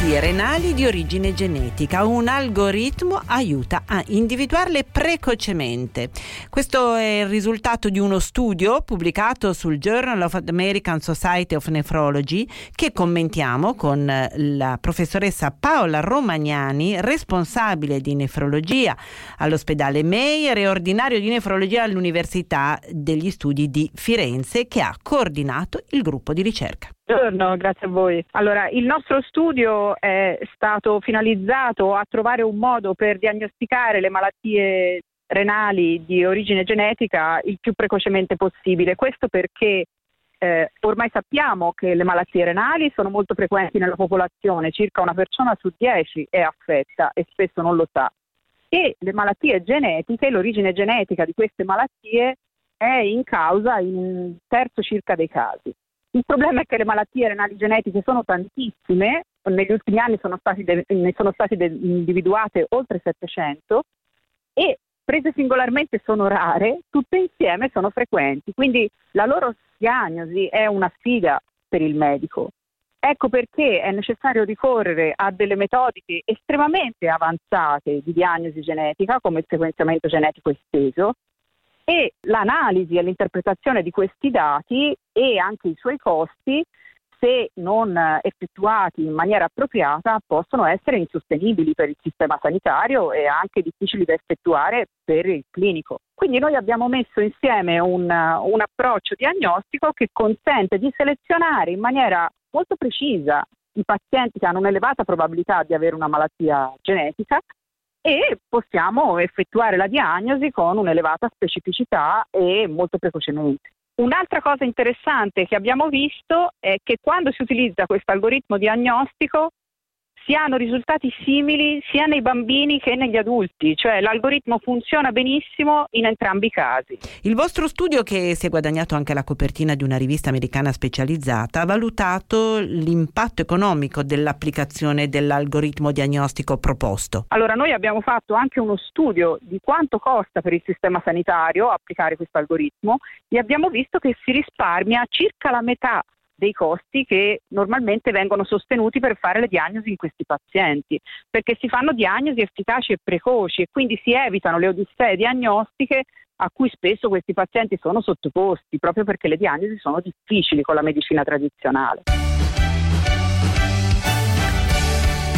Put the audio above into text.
Malattie renali di origine genetica. Un algoritmo aiuta a individuarle precocemente. Questo è il risultato di uno studio pubblicato sul Journal of American Society of Nephrology che commentiamo con la professoressa Paola Romagnani, responsabile di nefrologia all'ospedale Meyer e ordinario di nefrologia all'Università degli Studi di Firenze che ha coordinato il gruppo di ricerca. Buongiorno, grazie a voi. Allora, il nostro studio è stato finalizzato a trovare un modo per diagnosticare le malattie renali di origine genetica il più precocemente possibile. Questo perché eh, ormai sappiamo che le malattie renali sono molto frequenti nella popolazione, circa una persona su dieci è affetta e spesso non lo sa. E le malattie genetiche, l'origine genetica di queste malattie è in causa in un terzo circa dei casi. Il problema è che le malattie renali genetiche sono tantissime, negli ultimi anni sono de- ne sono state de- individuate oltre 700 e prese singolarmente sono rare, tutte insieme sono frequenti, quindi la loro diagnosi è una sfida per il medico. Ecco perché è necessario ricorrere a delle metodiche estremamente avanzate di diagnosi genetica, come il sequenziamento genetico esteso, e l'analisi e l'interpretazione di questi dati e anche i suoi costi, se non effettuati in maniera appropriata, possono essere insostenibili per il sistema sanitario e anche difficili da effettuare per il clinico. Quindi noi abbiamo messo insieme un, un approccio diagnostico che consente di selezionare in maniera molto precisa i pazienti che hanno un'elevata probabilità di avere una malattia genetica e possiamo effettuare la diagnosi con un'elevata specificità e molto precocemente. Un'altra cosa interessante che abbiamo visto è che quando si utilizza questo algoritmo diagnostico si hanno risultati simili sia nei bambini che negli adulti, cioè l'algoritmo funziona benissimo in entrambi i casi. Il vostro studio, che si è guadagnato anche la copertina di una rivista americana specializzata, ha valutato l'impatto economico dell'applicazione dell'algoritmo diagnostico proposto. Allora, noi abbiamo fatto anche uno studio di quanto costa per il sistema sanitario applicare questo algoritmo e abbiamo visto che si risparmia circa la metà dei costi che normalmente vengono sostenuti per fare le diagnosi in questi pazienti, perché si fanno diagnosi efficaci e precoci e quindi si evitano le odissee diagnostiche a cui spesso questi pazienti sono sottoposti, proprio perché le diagnosi sono difficili con la medicina tradizionale.